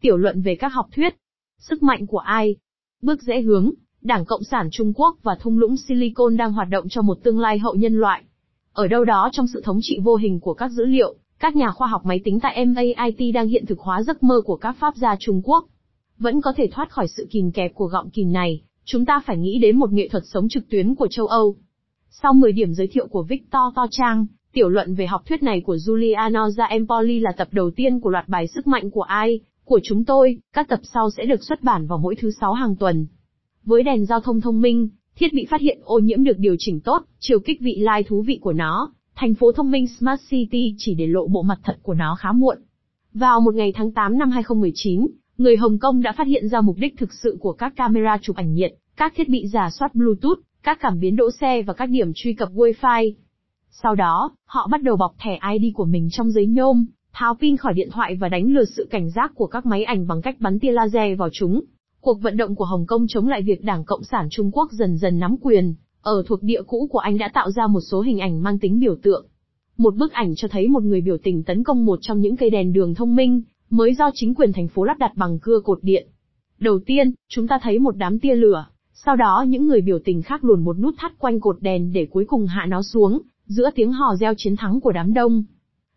Tiểu luận về các học thuyết. Sức mạnh của ai? Bước dễ hướng, Đảng Cộng sản Trung Quốc và thung lũng Silicon đang hoạt động cho một tương lai hậu nhân loại. Ở đâu đó trong sự thống trị vô hình của các dữ liệu, các nhà khoa học máy tính tại MAIT đang hiện thực hóa giấc mơ của các pháp gia Trung Quốc. Vẫn có thể thoát khỏi sự kìm kẹp của gọng kìm này, chúng ta phải nghĩ đến một nghệ thuật sống trực tuyến của châu Âu. Sau 10 điểm giới thiệu của Victor To Trang, tiểu luận về học thuyết này của Giuliano Ra Empoli là tập đầu tiên của loạt bài Sức mạnh của ai, của chúng tôi, các tập sau sẽ được xuất bản vào mỗi thứ sáu hàng tuần. Với đèn giao thông thông minh, thiết bị phát hiện ô nhiễm được điều chỉnh tốt, chiều kích vị lai thú vị của nó, thành phố thông minh Smart City chỉ để lộ bộ mặt thật của nó khá muộn. Vào một ngày tháng 8 năm 2019, người Hồng Kông đã phát hiện ra mục đích thực sự của các camera chụp ảnh nhiệt, các thiết bị giả soát Bluetooth, các cảm biến đỗ xe và các điểm truy cập Wi-Fi. Sau đó, họ bắt đầu bọc thẻ ID của mình trong giấy nhôm, tháo pin khỏi điện thoại và đánh lừa sự cảnh giác của các máy ảnh bằng cách bắn tia laser vào chúng. Cuộc vận động của Hồng Kông chống lại việc Đảng Cộng sản Trung Quốc dần dần nắm quyền, ở thuộc địa cũ của anh đã tạo ra một số hình ảnh mang tính biểu tượng. Một bức ảnh cho thấy một người biểu tình tấn công một trong những cây đèn đường thông minh, mới do chính quyền thành phố lắp đặt bằng cưa cột điện. Đầu tiên, chúng ta thấy một đám tia lửa, sau đó những người biểu tình khác luồn một nút thắt quanh cột đèn để cuối cùng hạ nó xuống, giữa tiếng hò reo chiến thắng của đám đông.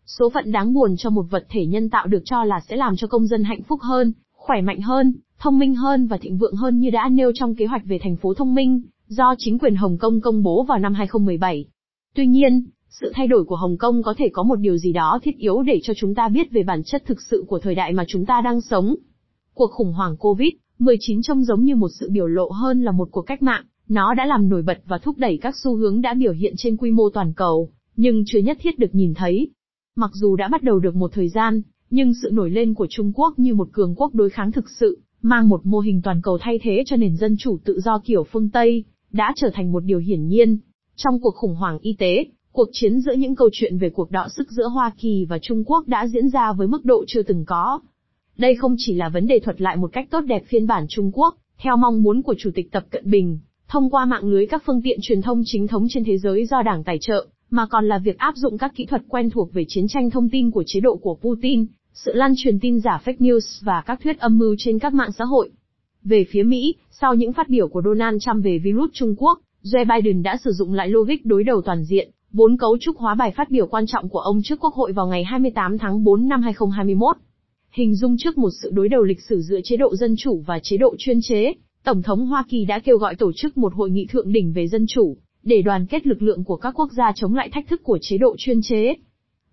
Số phận đáng buồn cho một vật thể nhân tạo được cho là sẽ làm cho công dân hạnh phúc hơn, khỏe mạnh hơn, thông minh hơn và thịnh vượng hơn như đã nêu trong kế hoạch về thành phố thông minh, do chính quyền Hồng Kông công bố vào năm 2017. Tuy nhiên, sự thay đổi của Hồng Kông có thể có một điều gì đó thiết yếu để cho chúng ta biết về bản chất thực sự của thời đại mà chúng ta đang sống. Cuộc khủng hoảng Covid-19 trông giống như một sự biểu lộ hơn là một cuộc cách mạng, nó đã làm nổi bật và thúc đẩy các xu hướng đã biểu hiện trên quy mô toàn cầu, nhưng chưa nhất thiết được nhìn thấy. Mặc dù đã bắt đầu được một thời gian, nhưng sự nổi lên của Trung Quốc như một cường quốc đối kháng thực sự, mang một mô hình toàn cầu thay thế cho nền dân chủ tự do kiểu phương Tây, đã trở thành một điều hiển nhiên. Trong cuộc khủng hoảng y tế, cuộc chiến giữa những câu chuyện về cuộc đọ sức giữa Hoa Kỳ và Trung Quốc đã diễn ra với mức độ chưa từng có. Đây không chỉ là vấn đề thuật lại một cách tốt đẹp phiên bản Trung Quốc, theo mong muốn của Chủ tịch Tập Cận Bình, thông qua mạng lưới các phương tiện truyền thông chính thống trên thế giới do Đảng tài trợ, mà còn là việc áp dụng các kỹ thuật quen thuộc về chiến tranh thông tin của chế độ của Putin, sự lan truyền tin giả fake news và các thuyết âm mưu trên các mạng xã hội. Về phía Mỹ, sau những phát biểu của Donald Trump về virus Trung Quốc, Joe Biden đã sử dụng lại logic đối đầu toàn diện, vốn cấu trúc hóa bài phát biểu quan trọng của ông trước Quốc hội vào ngày 28 tháng 4 năm 2021. Hình dung trước một sự đối đầu lịch sử giữa chế độ dân chủ và chế độ chuyên chế, Tổng thống Hoa Kỳ đã kêu gọi tổ chức một hội nghị thượng đỉnh về dân chủ, để đoàn kết lực lượng của các quốc gia chống lại thách thức của chế độ chuyên chế.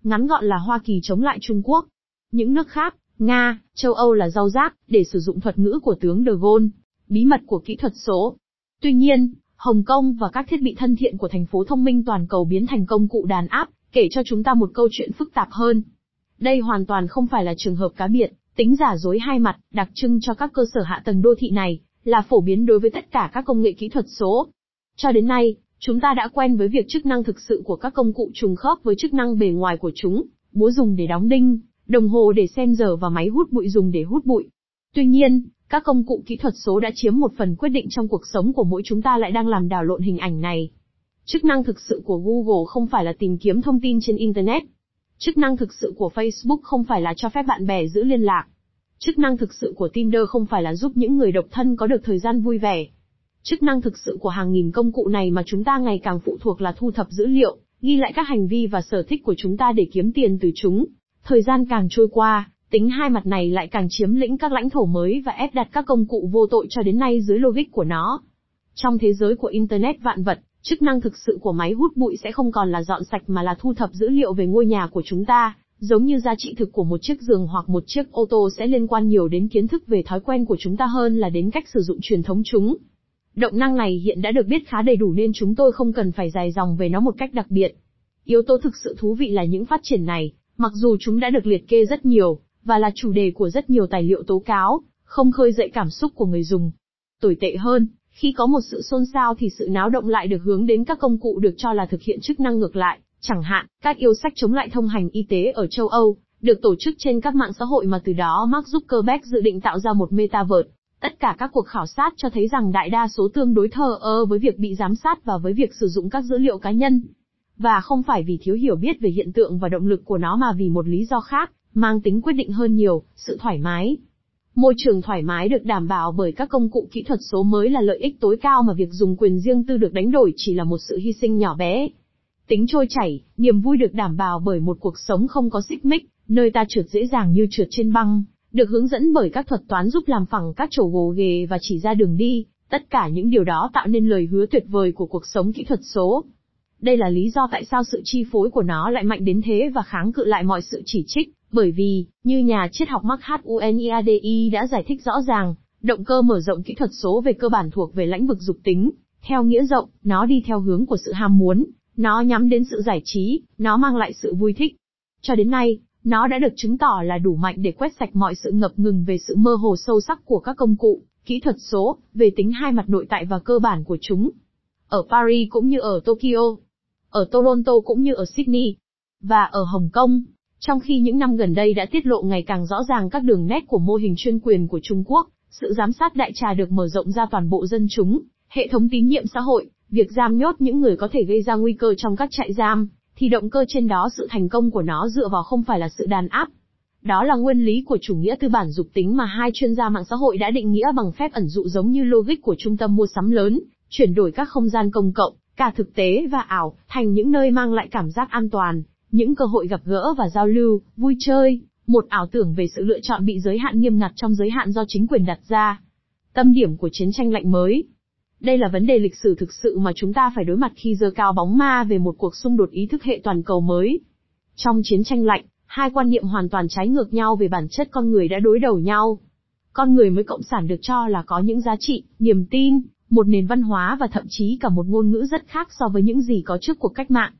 Ngắn gọn là Hoa Kỳ chống lại Trung Quốc. Những nước khác, Nga, châu Âu là rau rác, để sử dụng thuật ngữ của tướng De Gaulle, bí mật của kỹ thuật số. Tuy nhiên, Hồng Kông và các thiết bị thân thiện của thành phố thông minh toàn cầu biến thành công cụ đàn áp, kể cho chúng ta một câu chuyện phức tạp hơn. Đây hoàn toàn không phải là trường hợp cá biệt, tính giả dối hai mặt, đặc trưng cho các cơ sở hạ tầng đô thị này, là phổ biến đối với tất cả các công nghệ kỹ thuật số. Cho đến nay, chúng ta đã quen với việc chức năng thực sự của các công cụ trùng khớp với chức năng bề ngoài của chúng, búa dùng để đóng đinh, đồng hồ để xem giờ và máy hút bụi dùng để hút bụi. Tuy nhiên, các công cụ kỹ thuật số đã chiếm một phần quyết định trong cuộc sống của mỗi chúng ta lại đang làm đảo lộn hình ảnh này. Chức năng thực sự của Google không phải là tìm kiếm thông tin trên Internet. Chức năng thực sự của Facebook không phải là cho phép bạn bè giữ liên lạc. Chức năng thực sự của Tinder không phải là giúp những người độc thân có được thời gian vui vẻ. Chức năng thực sự của hàng nghìn công cụ này mà chúng ta ngày càng phụ thuộc là thu thập dữ liệu, ghi lại các hành vi và sở thích của chúng ta để kiếm tiền từ chúng. Thời gian càng trôi qua, tính hai mặt này lại càng chiếm lĩnh các lãnh thổ mới và ép đặt các công cụ vô tội cho đến nay dưới logic của nó. Trong thế giới của Internet vạn vật, chức năng thực sự của máy hút bụi sẽ không còn là dọn sạch mà là thu thập dữ liệu về ngôi nhà của chúng ta, giống như giá trị thực của một chiếc giường hoặc một chiếc ô tô sẽ liên quan nhiều đến kiến thức về thói quen của chúng ta hơn là đến cách sử dụng truyền thống chúng. Động năng này hiện đã được biết khá đầy đủ nên chúng tôi không cần phải dài dòng về nó một cách đặc biệt. Yếu tố thực sự thú vị là những phát triển này, mặc dù chúng đã được liệt kê rất nhiều, và là chủ đề của rất nhiều tài liệu tố cáo, không khơi dậy cảm xúc của người dùng. Tồi tệ hơn, khi có một sự xôn xao thì sự náo động lại được hướng đến các công cụ được cho là thực hiện chức năng ngược lại, chẳng hạn, các yêu sách chống lại thông hành y tế ở châu Âu, được tổ chức trên các mạng xã hội mà từ đó Mark Zuckerberg dự định tạo ra một metaverse. Tất cả các cuộc khảo sát cho thấy rằng đại đa số tương đối thờ ơ với việc bị giám sát và với việc sử dụng các dữ liệu cá nhân. Và không phải vì thiếu hiểu biết về hiện tượng và động lực của nó mà vì một lý do khác, mang tính quyết định hơn nhiều, sự thoải mái. Môi trường thoải mái được đảm bảo bởi các công cụ kỹ thuật số mới là lợi ích tối cao mà việc dùng quyền riêng tư được đánh đổi chỉ là một sự hy sinh nhỏ bé. Tính trôi chảy, niềm vui được đảm bảo bởi một cuộc sống không có xích mích, nơi ta trượt dễ dàng như trượt trên băng, được hướng dẫn bởi các thuật toán giúp làm phẳng các chỗ gồ ghề và chỉ ra đường đi, tất cả những điều đó tạo nên lời hứa tuyệt vời của cuộc sống kỹ thuật số. Đây là lý do tại sao sự chi phối của nó lại mạnh đến thế và kháng cự lại mọi sự chỉ trích, bởi vì, như nhà triết học Mark H. Uniadi đã giải thích rõ ràng, động cơ mở rộng kỹ thuật số về cơ bản thuộc về lĩnh vực dục tính, theo nghĩa rộng, nó đi theo hướng của sự ham muốn, nó nhắm đến sự giải trí, nó mang lại sự vui thích. Cho đến nay, nó đã được chứng tỏ là đủ mạnh để quét sạch mọi sự ngập ngừng về sự mơ hồ sâu sắc của các công cụ, kỹ thuật số, về tính hai mặt nội tại và cơ bản của chúng. Ở Paris cũng như ở Tokyo, ở Toronto cũng như ở Sydney, và ở Hồng Kông, trong khi những năm gần đây đã tiết lộ ngày càng rõ ràng các đường nét của mô hình chuyên quyền của Trung Quốc, sự giám sát đại trà được mở rộng ra toàn bộ dân chúng, hệ thống tín nhiệm xã hội, việc giam nhốt những người có thể gây ra nguy cơ trong các trại giam, thì động cơ trên đó sự thành công của nó dựa vào không phải là sự đàn áp. Đó là nguyên lý của chủ nghĩa tư bản dục tính mà hai chuyên gia mạng xã hội đã định nghĩa bằng phép ẩn dụ giống như logic của trung tâm mua sắm lớn, chuyển đổi các không gian công cộng, cả thực tế và ảo, thành những nơi mang lại cảm giác an toàn, những cơ hội gặp gỡ và giao lưu, vui chơi, một ảo tưởng về sự lựa chọn bị giới hạn nghiêm ngặt trong giới hạn do chính quyền đặt ra. Tâm điểm của chiến tranh lạnh mới. Đây là vấn đề lịch sử thực sự mà chúng ta phải đối mặt khi giơ cao bóng ma về một cuộc xung đột ý thức hệ toàn cầu mới. Trong chiến tranh lạnh, hai quan niệm hoàn toàn trái ngược nhau về bản chất con người đã đối đầu nhau. Con người mới cộng sản được cho là có những giá trị, niềm tin, một nền văn hóa và thậm chí cả một ngôn ngữ rất khác so với những gì có trước cuộc cách mạng.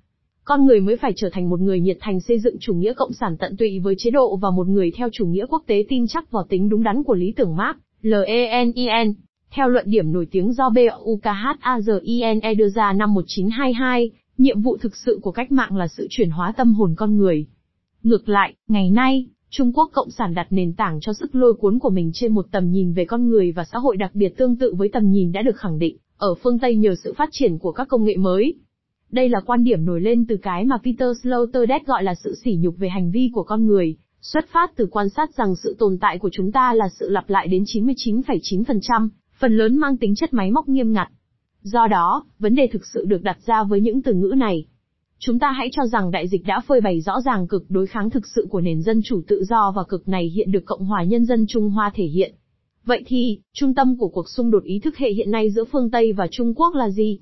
Con người mới phải trở thành một người nhiệt thành xây dựng chủ nghĩa cộng sản tận tụy với chế độ và một người theo chủ nghĩa quốc tế tin chắc vào tính đúng đắn của lý tưởng Marx, L-E-N-I-N. Theo luận điểm nổi tiếng do BUKHAZINE đưa ra năm 1922, nhiệm vụ thực sự của cách mạng là sự chuyển hóa tâm hồn con người. Ngược lại, ngày nay, Trung Quốc Cộng sản đặt nền tảng cho sức lôi cuốn của mình trên một tầm nhìn về con người và xã hội đặc biệt tương tự với tầm nhìn đã được khẳng định ở phương Tây nhờ sự phát triển của các công nghệ mới. Đây là quan điểm nổi lên từ cái mà Peter Sloterdijk gọi là sự sỉ nhục về hành vi của con người, xuất phát từ quan sát rằng sự tồn tại của chúng ta là sự lặp lại đến 99,9%, phần lớn mang tính chất máy móc nghiêm ngặt. Do đó, vấn đề thực sự được đặt ra với những từ ngữ này. Chúng ta hãy cho rằng đại dịch đã phơi bày rõ ràng cực đối kháng thực sự của nền dân chủ tự do và cực này hiện được Cộng hòa Nhân dân Trung Hoa thể hiện. Vậy thì, trung tâm của cuộc xung đột ý thức hệ hiện nay giữa phương Tây và Trung Quốc là gì?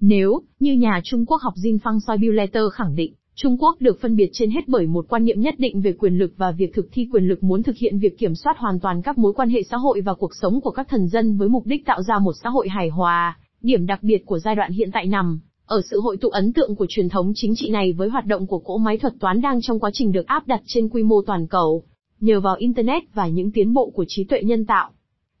Nếu, như nhà Trung Quốc học Jin Fang Soibulater khẳng định, Trung Quốc được phân biệt trên hết bởi một quan niệm nhất định về quyền lực và việc thực thi quyền lực muốn thực hiện việc kiểm soát hoàn toàn các mối quan hệ xã hội và cuộc sống của các thần dân với mục đích tạo ra một xã hội hài hòa. Điểm đặc biệt của giai đoạn hiện tại nằm ở sự hội tụ ấn tượng của truyền thống chính trị này với hoạt động của cỗ máy thuật toán đang trong quá trình được áp đặt trên quy mô toàn cầu, nhờ vào Internet và những tiến bộ của trí tuệ nhân tạo.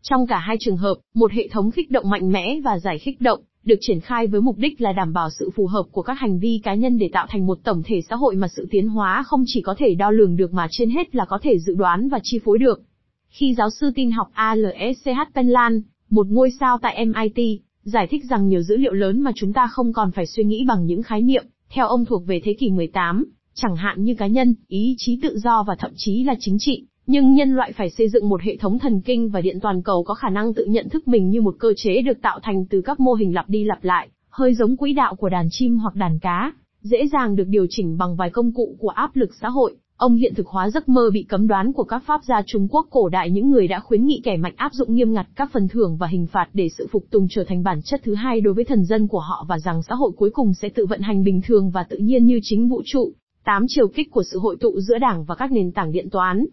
Trong cả hai trường hợp, một hệ thống khích động mạnh mẽ và giải khích động, được triển khai với mục đích là đảm bảo sự phù hợp của các hành vi cá nhân để tạo thành một tổng thể xã hội mà sự tiến hóa không chỉ có thể đo lường được mà trên hết là có thể dự đoán và chi phối được. Khi giáo sư tin học ALSCH Penland, một ngôi sao tại MIT, giải thích rằng nhiều dữ liệu lớn mà chúng ta không còn phải suy nghĩ bằng những khái niệm, theo ông thuộc về thế kỷ 18, chẳng hạn như cá nhân, ý chí tự do và thậm chí là chính trị, nhưng nhân loại phải xây dựng một hệ thống thần kinh và điện toàn cầu có khả năng tự nhận thức mình như một cơ chế được tạo thành từ các mô hình lặp đi lặp lại, hơi giống quỹ đạo của đàn chim hoặc đàn cá, dễ dàng được điều chỉnh bằng vài công cụ của áp lực xã hội. Ông hiện thực hóa giấc mơ bị cấm đoán của các pháp gia Trung Quốc cổ đại những người đã khuyến nghị kẻ mạnh áp dụng nghiêm ngặt các phần thưởng và hình phạt để sự phục tùng trở thành bản chất thứ hai đối với thần dân của họ và rằng xã hội cuối cùng sẽ tự vận hành bình thường và tự nhiên như chính vũ trụ. Tám chiều kích của sự hội tụ giữa đảng và các nền tảng điện toán.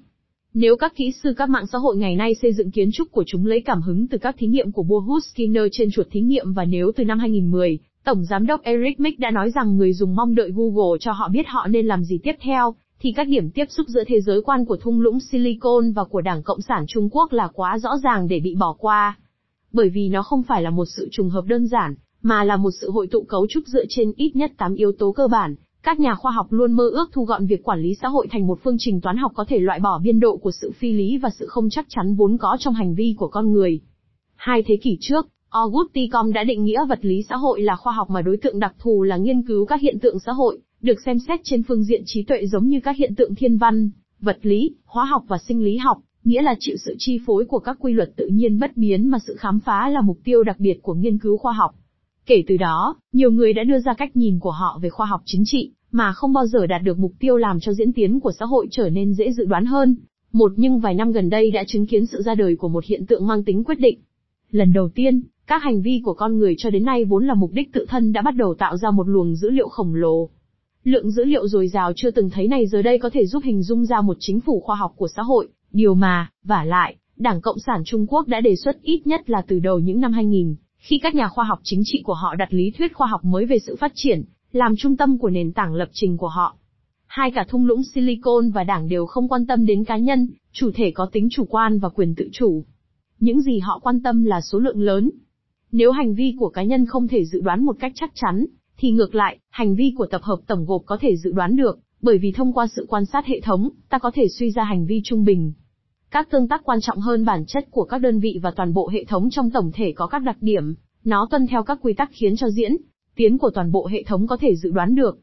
Nếu các kỹ sư các mạng xã hội ngày nay xây dựng kiến trúc của chúng lấy cảm hứng từ các thí nghiệm của Bohus Skinner trên chuột thí nghiệm và nếu từ năm 2010, Tổng Giám đốc Eric Mick đã nói rằng người dùng mong đợi Google cho họ biết họ nên làm gì tiếp theo, thì các điểm tiếp xúc giữa thế giới quan của thung lũng Silicon và của Đảng Cộng sản Trung Quốc là quá rõ ràng để bị bỏ qua. Bởi vì nó không phải là một sự trùng hợp đơn giản, mà là một sự hội tụ cấu trúc dựa trên ít nhất 8 yếu tố cơ bản, các nhà khoa học luôn mơ ước thu gọn việc quản lý xã hội thành một phương trình toán học có thể loại bỏ biên độ của sự phi lý và sự không chắc chắn vốn có trong hành vi của con người. Hai thế kỷ trước, Auguste Comte đã định nghĩa vật lý xã hội là khoa học mà đối tượng đặc thù là nghiên cứu các hiện tượng xã hội, được xem xét trên phương diện trí tuệ giống như các hiện tượng thiên văn, vật lý, hóa học và sinh lý học, nghĩa là chịu sự chi phối của các quy luật tự nhiên bất biến mà sự khám phá là mục tiêu đặc biệt của nghiên cứu khoa học. Kể từ đó, nhiều người đã đưa ra cách nhìn của họ về khoa học chính trị, mà không bao giờ đạt được mục tiêu làm cho diễn tiến của xã hội trở nên dễ dự đoán hơn. Một nhưng vài năm gần đây đã chứng kiến sự ra đời của một hiện tượng mang tính quyết định. Lần đầu tiên, các hành vi của con người cho đến nay vốn là mục đích tự thân đã bắt đầu tạo ra một luồng dữ liệu khổng lồ. Lượng dữ liệu dồi dào chưa từng thấy này giờ đây có thể giúp hình dung ra một chính phủ khoa học của xã hội, điều mà, vả lại, Đảng Cộng sản Trung Quốc đã đề xuất ít nhất là từ đầu những năm 2000, khi các nhà khoa học chính trị của họ đặt lý thuyết khoa học mới về sự phát triển, làm trung tâm của nền tảng lập trình của họ. Hai cả thung lũng Silicon và đảng đều không quan tâm đến cá nhân, chủ thể có tính chủ quan và quyền tự chủ. Những gì họ quan tâm là số lượng lớn. Nếu hành vi của cá nhân không thể dự đoán một cách chắc chắn, thì ngược lại, hành vi của tập hợp tổng gộp có thể dự đoán được, bởi vì thông qua sự quan sát hệ thống, ta có thể suy ra hành vi trung bình. Các tương tác quan trọng hơn bản chất của các đơn vị và toàn bộ hệ thống trong tổng thể có các đặc điểm, nó tuân theo các quy tắc khiến cho diễn, tiến của toàn bộ hệ thống có thể dự đoán được.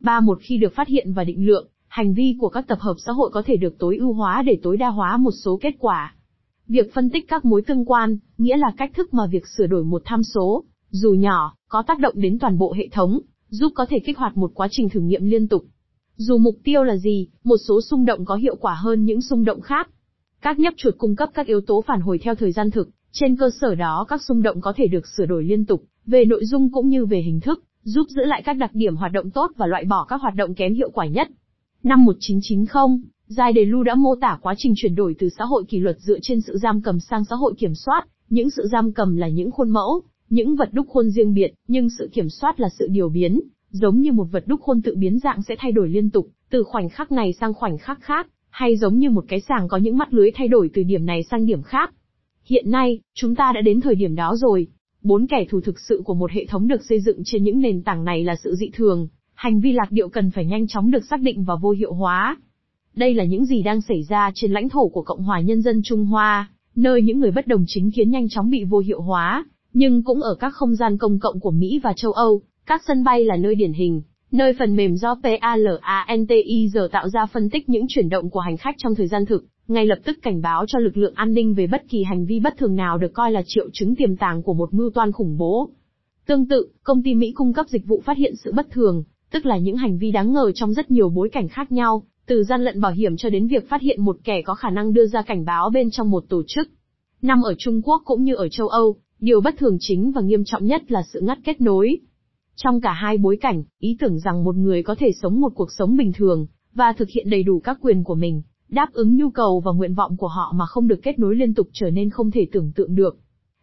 Ba một khi được phát hiện và định lượng, hành vi của các tập hợp xã hội có thể được tối ưu hóa để tối đa hóa một số kết quả. Việc phân tích các mối tương quan, nghĩa là cách thức mà việc sửa đổi một tham số, dù nhỏ, có tác động đến toàn bộ hệ thống, giúp có thể kích hoạt một quá trình thử nghiệm liên tục. Dù mục tiêu là gì, một số xung động có hiệu quả hơn những xung động khác. Các nhấp chuột cung cấp các yếu tố phản hồi theo thời gian thực, trên cơ sở đó các xung động có thể được sửa đổi liên tục, về nội dung cũng như về hình thức, giúp giữ lại các đặc điểm hoạt động tốt và loại bỏ các hoạt động kém hiệu quả nhất. Năm 1990, Giai Đề Lu đã mô tả quá trình chuyển đổi từ xã hội kỷ luật dựa trên sự giam cầm sang xã hội kiểm soát, những sự giam cầm là những khuôn mẫu, những vật đúc khuôn riêng biệt, nhưng sự kiểm soát là sự điều biến, giống như một vật đúc khuôn tự biến dạng sẽ thay đổi liên tục, từ khoảnh khắc này sang khoảnh khắc khác, hay giống như một cái sàng có những mắt lưới thay đổi từ điểm này sang điểm khác. Hiện nay, chúng ta đã đến thời điểm đó rồi. Bốn kẻ thù thực sự của một hệ thống được xây dựng trên những nền tảng này là sự dị thường, hành vi lạc điệu cần phải nhanh chóng được xác định và vô hiệu hóa. Đây là những gì đang xảy ra trên lãnh thổ của Cộng hòa Nhân dân Trung Hoa, nơi những người bất đồng chính kiến nhanh chóng bị vô hiệu hóa, nhưng cũng ở các không gian công cộng của Mỹ và châu Âu, các sân bay là nơi điển hình, nơi phần mềm do PALANTIR tạo ra phân tích những chuyển động của hành khách trong thời gian thực, ngay lập tức cảnh báo cho lực lượng an ninh về bất kỳ hành vi bất thường nào được coi là triệu chứng tiềm tàng của một mưu toan khủng bố. Tương tự, công ty Mỹ cung cấp dịch vụ phát hiện sự bất thường, tức là những hành vi đáng ngờ trong rất nhiều bối cảnh khác nhau, từ gian lận bảo hiểm cho đến việc phát hiện một kẻ có khả năng đưa ra cảnh báo bên trong một tổ chức. Năm ở Trung Quốc cũng như ở châu Âu, điều bất thường chính và nghiêm trọng nhất là sự ngắt kết nối. Trong cả hai bối cảnh, ý tưởng rằng một người có thể sống một cuộc sống bình thường, và thực hiện đầy đủ các quyền của mình, đáp ứng nhu cầu và nguyện vọng của họ mà không được kết nối liên tục trở nên không thể tưởng tượng được.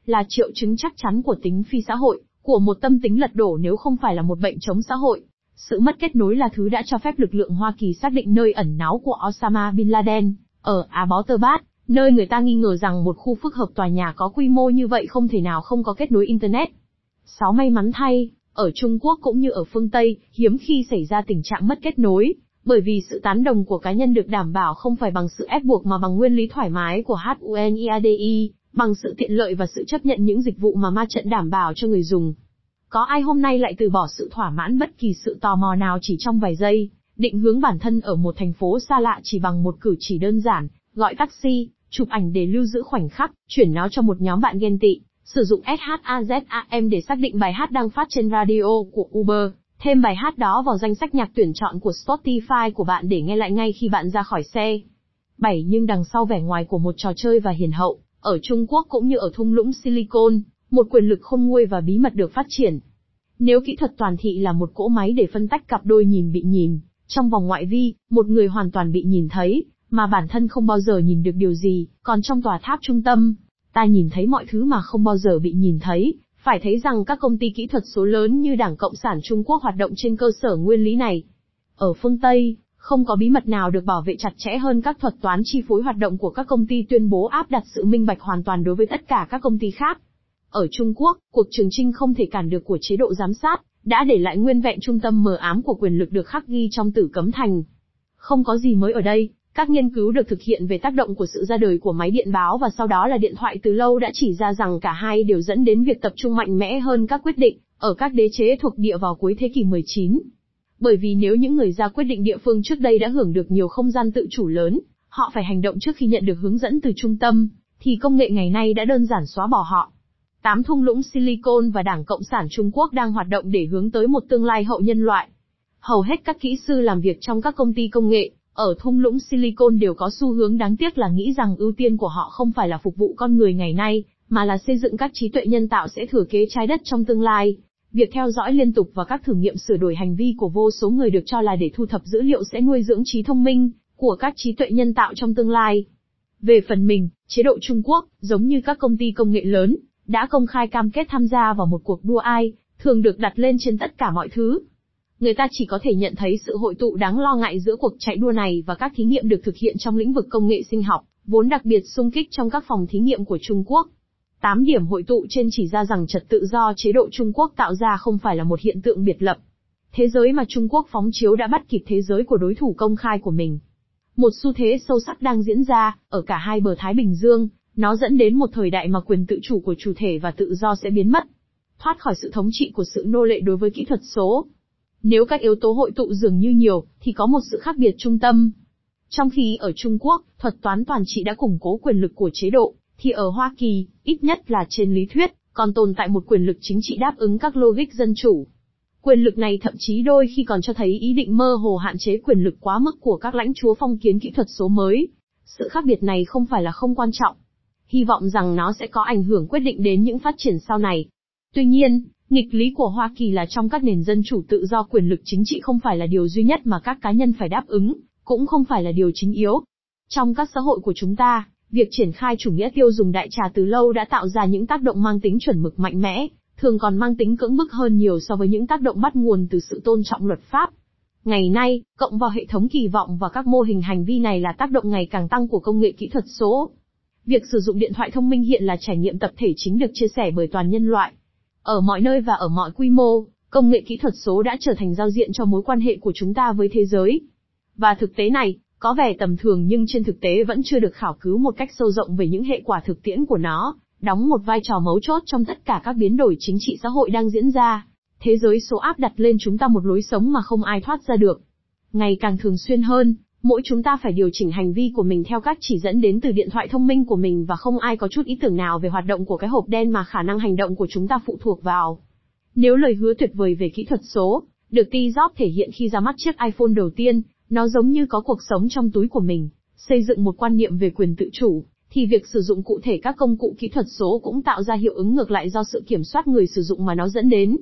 Là triệu chứng chắc chắn của tính phi xã hội, của một tâm tính lật đổ nếu không phải là một bệnh chống xã hội. Sự mất kết nối là thứ đã cho phép lực lượng Hoa Kỳ xác định nơi ẩn náu của Osama Bin Laden, ở Abbottabad, nơi người ta nghi ngờ rằng một khu phức hợp tòa nhà có quy mô như vậy không thể nào không có kết nối Internet. Sáu may mắn thay, ở Trung Quốc cũng như ở phương Tây, hiếm khi xảy ra tình trạng mất kết nối, bởi vì sự tán đồng của cá nhân được đảm bảo không phải bằng sự ép buộc mà bằng nguyên lý thoải mái của HUNIADI, bằng sự tiện lợi và sự chấp nhận những dịch vụ mà ma trận đảm bảo cho người dùng. Có ai hôm nay lại từ bỏ sự thỏa mãn bất kỳ sự tò mò nào chỉ trong vài giây, định hướng bản thân ở một thành phố xa lạ chỉ bằng một cử chỉ đơn giản, gọi taxi, chụp ảnh để lưu giữ khoảnh khắc, chuyển nó cho một nhóm bạn ghen tị, sử dụng SHAZAM để xác định bài hát đang phát trên radio của Uber, thêm bài hát đó vào danh sách nhạc tuyển chọn của Spotify của bạn để nghe lại ngay khi bạn ra khỏi xe. 7. Nhưng đằng sau vẻ ngoài của một trò chơi và hiền hậu, ở Trung Quốc cũng như ở thung lũng Silicon, một quyền lực không nguôi và bí mật được phát triển. Nếu kỹ thuật toàn thị là một cỗ máy để phân tách cặp đôi nhìn bị nhìn, trong vòng ngoại vi, một người hoàn toàn bị nhìn thấy, mà bản thân không bao giờ nhìn được điều gì, còn trong tòa tháp trung tâm, ta nhìn thấy mọi thứ mà không bao giờ bị nhìn thấy, phải thấy rằng các công ty kỹ thuật số lớn như Đảng Cộng sản Trung Quốc hoạt động trên cơ sở nguyên lý này. Ở phương Tây, không có bí mật nào được bảo vệ chặt chẽ hơn các thuật toán chi phối hoạt động của các công ty tuyên bố áp đặt sự minh bạch hoàn toàn đối với tất cả các công ty khác. Ở Trung Quốc, cuộc trường trinh không thể cản được của chế độ giám sát, đã để lại nguyên vẹn trung tâm mờ ám của quyền lực được khắc ghi trong tử cấm thành. Không có gì mới ở đây, các nghiên cứu được thực hiện về tác động của sự ra đời của máy điện báo và sau đó là điện thoại từ lâu đã chỉ ra rằng cả hai đều dẫn đến việc tập trung mạnh mẽ hơn các quyết định ở các đế chế thuộc địa vào cuối thế kỷ 19. Bởi vì nếu những người ra quyết định địa phương trước đây đã hưởng được nhiều không gian tự chủ lớn, Họ phải hành động trước khi nhận được hướng dẫn từ trung tâm, thì công nghệ ngày nay đã đơn giản xóa bỏ họ. Tám thung lũng Silicon và Đảng Cộng sản Trung Quốc đang hoạt động để hướng tới một tương lai hậu nhân loại. Hầu hết các kỹ sư làm việc trong các công ty công nghệ, ở thung lũng Silicon đều có xu hướng đáng tiếc là nghĩ rằng ưu tiên của họ không phải là phục vụ con người ngày nay, mà là xây dựng các trí tuệ nhân tạo sẽ thừa kế trái đất trong tương lai. Việc theo dõi liên tục và các thử nghiệm sửa đổi hành vi của vô số người được cho là để thu thập dữ liệu sẽ nuôi dưỡng trí thông minh của các trí tuệ nhân tạo trong tương lai. Về phần mình, chế độ Trung Quốc, giống như các công ty công nghệ lớn, đã công khai cam kết tham gia vào một cuộc đua ai, thường được đặt lên trên tất cả mọi thứ. Người ta chỉ có thể nhận thấy sự hội tụ đáng lo ngại giữa cuộc chạy đua này và các thí nghiệm được thực hiện trong lĩnh vực công nghệ sinh học, vốn đặc biệt sung kích trong các phòng thí nghiệm của Trung Quốc. Tám điểm hội tụ trên chỉ ra rằng trật tự do chế độ Trung Quốc tạo ra không phải là một hiện tượng biệt lập. Thế giới mà Trung Quốc phóng chiếu đã bắt kịp thế giới của đối thủ công khai của mình. Một xu thế sâu sắc đang diễn ra, ở cả hai bờ Thái Bình Dương, nó dẫn đến một thời đại mà quyền tự chủ của chủ thể và tự do sẽ biến mất. Thoát khỏi sự thống trị của sự nô lệ đối với kỹ thuật số. Nếu các yếu tố hội tụ dường như nhiều, thì có một sự khác biệt trung tâm. Trong khi ở Trung Quốc, thuật toán toàn trị đã củng cố quyền lực của chế độ, thì ở Hoa Kỳ, ít nhất là trên lý thuyết, còn tồn tại một quyền lực chính trị đáp ứng các logic dân chủ. Quyền lực này thậm chí đôi khi còn cho thấy ý định mơ hồ hạn chế quyền lực quá mức của các lãnh chúa phong kiến kỹ thuật số mới. Sự khác biệt này không phải là không quan trọng. Hy vọng rằng nó sẽ có ảnh hưởng quyết định đến những phát triển sau này. Tuy nhiên, nghịch lý của Hoa Kỳ là trong các nền dân chủ tự do quyền lực chính trị không phải là điều duy nhất mà các cá nhân phải đáp ứng, cũng không phải là điều chính yếu. Trong các xã hội của chúng ta, Việc triển khai chủ nghĩa tiêu dùng đại trà từ lâu đã tạo ra những tác động mang tính chuẩn mực mạnh mẽ, thường còn mang tính cưỡng bức hơn nhiều so với những tác động bắt nguồn từ sự tôn trọng luật pháp. Ngày nay, cộng vào hệ thống kỳ vọng và các mô hình hành vi này là tác động ngày càng tăng của công nghệ kỹ thuật số. Việc sử dụng điện thoại thông minh hiện là trải nghiệm tập thể chính được chia sẻ bởi toàn nhân loại. Ở mọi nơi và ở mọi quy mô, công nghệ kỹ thuật số đã trở thành giao diện cho mối quan hệ của chúng ta với thế giới. Và thực tế này, có vẻ tầm thường nhưng trên thực tế vẫn chưa được khảo cứu một cách sâu rộng về những hệ quả thực tiễn của nó, đóng một vai trò mấu chốt trong tất cả các biến đổi chính trị xã hội đang diễn ra. Thế giới số áp đặt lên chúng ta một lối sống mà không ai thoát ra được. Ngày càng thường xuyên hơn, mỗi chúng ta phải điều chỉnh hành vi của mình theo các chỉ dẫn đến từ điện thoại thông minh của mình và không ai có chút ý tưởng nào về hoạt động của cái hộp đen mà khả năng hành động của chúng ta phụ thuộc vào. Nếu lời hứa tuyệt vời về kỹ thuật số, được Steve Jobs thể hiện khi ra mắt chiếc iPhone đầu tiên, nó giống như có cuộc sống trong túi của mình, xây dựng một quan niệm về quyền tự chủ, thì việc sử dụng cụ thể các công cụ kỹ thuật số cũng tạo ra hiệu ứng ngược lại do sự kiểm soát người sử dụng mà nó dẫn đến.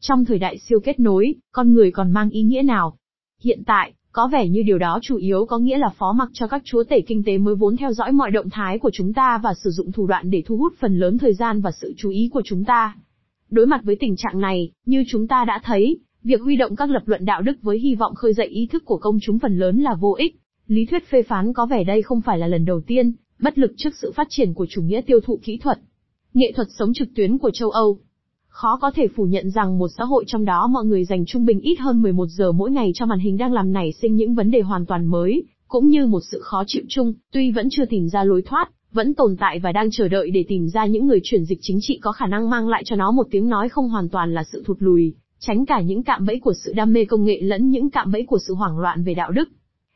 Trong thời đại siêu kết nối, con người còn mang ý nghĩa nào? Hiện tại, có vẻ như điều đó chủ yếu có nghĩa là phó mặc cho các chúa tể kinh tế mới vốn theo dõi mọi động thái của chúng ta và sử dụng thủ đoạn để thu hút phần lớn thời gian và sự chú ý của chúng ta. Đối mặt với tình trạng này, như chúng ta đã thấy, Việc huy động các lập luận đạo đức với hy vọng khơi dậy ý thức của công chúng phần lớn là vô ích. Lý thuyết phê phán có vẻ đây không phải là lần đầu tiên, bất lực trước sự phát triển của chủ nghĩa tiêu thụ kỹ thuật. Nghệ thuật sống trực tuyến của châu Âu. Khó có thể phủ nhận rằng một xã hội trong đó mọi người dành trung bình ít hơn 11 giờ mỗi ngày cho màn hình đang làm nảy sinh những vấn đề hoàn toàn mới, cũng như một sự khó chịu chung, tuy vẫn chưa tìm ra lối thoát, vẫn tồn tại và đang chờ đợi để tìm ra những người chuyển dịch chính trị có khả năng mang lại cho nó một tiếng nói không hoàn toàn là sự thụt lùi, tránh cả những cạm bẫy của sự đam mê công nghệ lẫn những cạm bẫy của sự hoảng loạn về đạo đức.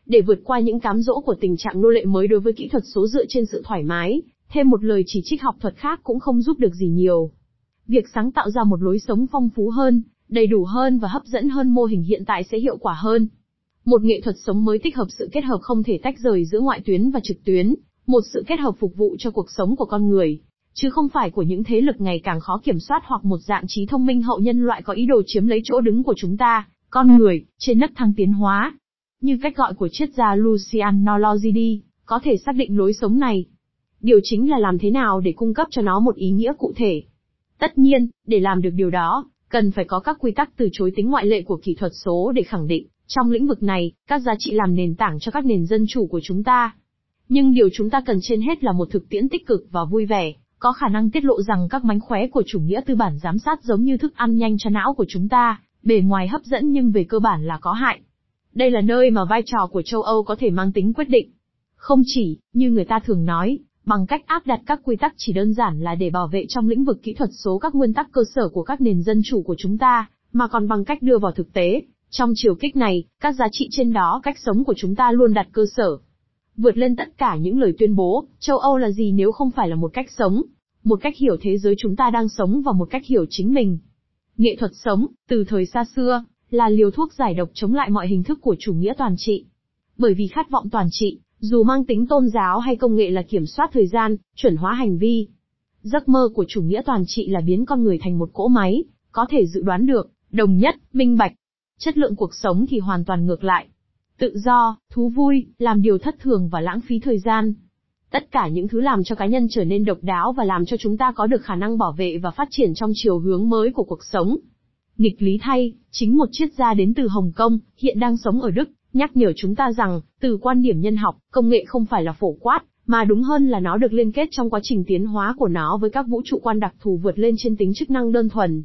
Để vượt qua những cám dỗ của tình trạng nô lệ mới đối với kỹ thuật số dựa trên sự thoải mái, thêm một lời chỉ trích học thuật khác cũng không giúp được gì nhiều. Việc sáng tạo ra một lối sống phong phú hơn, đầy đủ hơn và hấp dẫn hơn mô hình hiện tại sẽ hiệu quả hơn. Một nghệ thuật sống mới tích hợp sự kết hợp không thể tách rời giữa ngoại tuyến và trực tuyến, một sự kết hợp phục vụ cho cuộc sống của con người chứ không phải của những thế lực ngày càng khó kiểm soát hoặc một dạng trí thông minh hậu nhân loại có ý đồ chiếm lấy chỗ đứng của chúng ta, con người, trên nấc thang tiến hóa. Như cách gọi của triết gia Lucian Nologidi, có thể xác định lối sống này. Điều chính là làm thế nào để cung cấp cho nó một ý nghĩa cụ thể. Tất nhiên, để làm được điều đó, cần phải có các quy tắc từ chối tính ngoại lệ của kỹ thuật số để khẳng định, trong lĩnh vực này, các giá trị làm nền tảng cho các nền dân chủ của chúng ta. Nhưng điều chúng ta cần trên hết là một thực tiễn tích cực và vui vẻ, có khả năng tiết lộ rằng các mánh khóe của chủ nghĩa tư bản giám sát giống như thức ăn nhanh cho não của chúng ta, bề ngoài hấp dẫn nhưng về cơ bản là có hại. Đây là nơi mà vai trò của châu Âu có thể mang tính quyết định. Không chỉ, như người ta thường nói, bằng cách áp đặt các quy tắc chỉ đơn giản là để bảo vệ trong lĩnh vực kỹ thuật số các nguyên tắc cơ sở của các nền dân chủ của chúng ta, mà còn bằng cách đưa vào thực tế. Trong chiều kích này, các giá trị trên đó cách sống của chúng ta luôn đặt cơ sở. Vượt lên tất cả những lời tuyên bố, châu Âu là gì nếu không phải là một cách sống, một cách hiểu thế giới chúng ta đang sống và một cách hiểu chính mình. Nghệ thuật sống, từ thời xa xưa, là liều thuốc giải độc chống lại mọi hình thức của chủ nghĩa toàn trị. Bởi vì khát vọng toàn trị, dù mang tính tôn giáo hay công nghệ là kiểm soát thời gian, chuẩn hóa hành vi. Giấc mơ của chủ nghĩa toàn trị là biến con người thành một cỗ máy, có thể dự đoán được, đồng nhất, minh bạch. Chất lượng cuộc sống thì hoàn toàn ngược lại. Tự do, thú vui, làm điều thất thường và lãng phí thời gian. Tất cả những thứ làm cho cá nhân trở nên độc đáo và làm cho chúng ta có được khả năng bảo vệ và phát triển trong chiều hướng mới của cuộc sống. Nghịch lý thay, chính một triết gia đến từ Hồng Kông, hiện đang sống ở Đức, nhắc nhở chúng ta rằng, từ quan điểm nhân học, công nghệ không phải là phổ quát, mà đúng hơn là nó được liên kết trong quá trình tiến hóa của nó với các vũ trụ quan đặc thù vượt lên trên tính chức năng đơn thuần.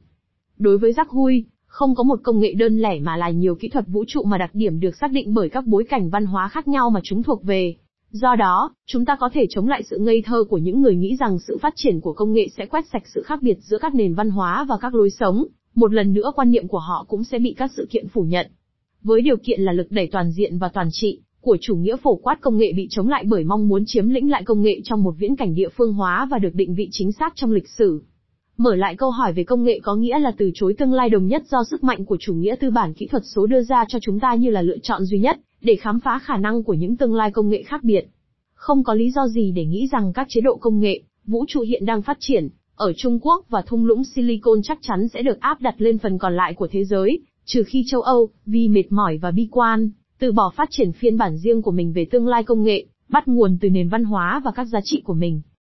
Đối với giác hui, không có một công nghệ đơn lẻ mà là nhiều kỹ thuật vũ trụ mà đặc điểm được xác định bởi các bối cảnh văn hóa khác nhau mà chúng thuộc về. Do đó, chúng ta có thể chống lại sự ngây thơ của những người nghĩ rằng sự phát triển của công nghệ sẽ quét sạch sự khác biệt giữa các nền văn hóa và các lối sống, một lần nữa quan niệm của họ cũng sẽ bị các sự kiện phủ nhận. Với điều kiện là lực đẩy toàn diện và toàn trị, của chủ nghĩa phổ quát công nghệ bị chống lại bởi mong muốn chiếm lĩnh lại công nghệ trong một viễn cảnh địa phương hóa và được định vị chính xác trong lịch sử. Mở lại câu hỏi về công nghệ có nghĩa là từ chối tương lai đồng nhất do sức mạnh của chủ nghĩa tư bản kỹ thuật số đưa ra cho chúng ta như là lựa chọn duy nhất, để khám phá khả năng của những tương lai công nghệ khác biệt. Không có lý do gì để nghĩ rằng các chế độ công nghệ, vũ trụ hiện đang phát triển, ở Trung Quốc và thung lũng Silicon chắc chắn sẽ được áp đặt lên phần còn lại của thế giới, trừ khi châu Âu, vì mệt mỏi và bi quan, từ bỏ phát triển phiên bản riêng của mình về tương lai công nghệ, bắt nguồn từ nền văn hóa và các giá trị của mình.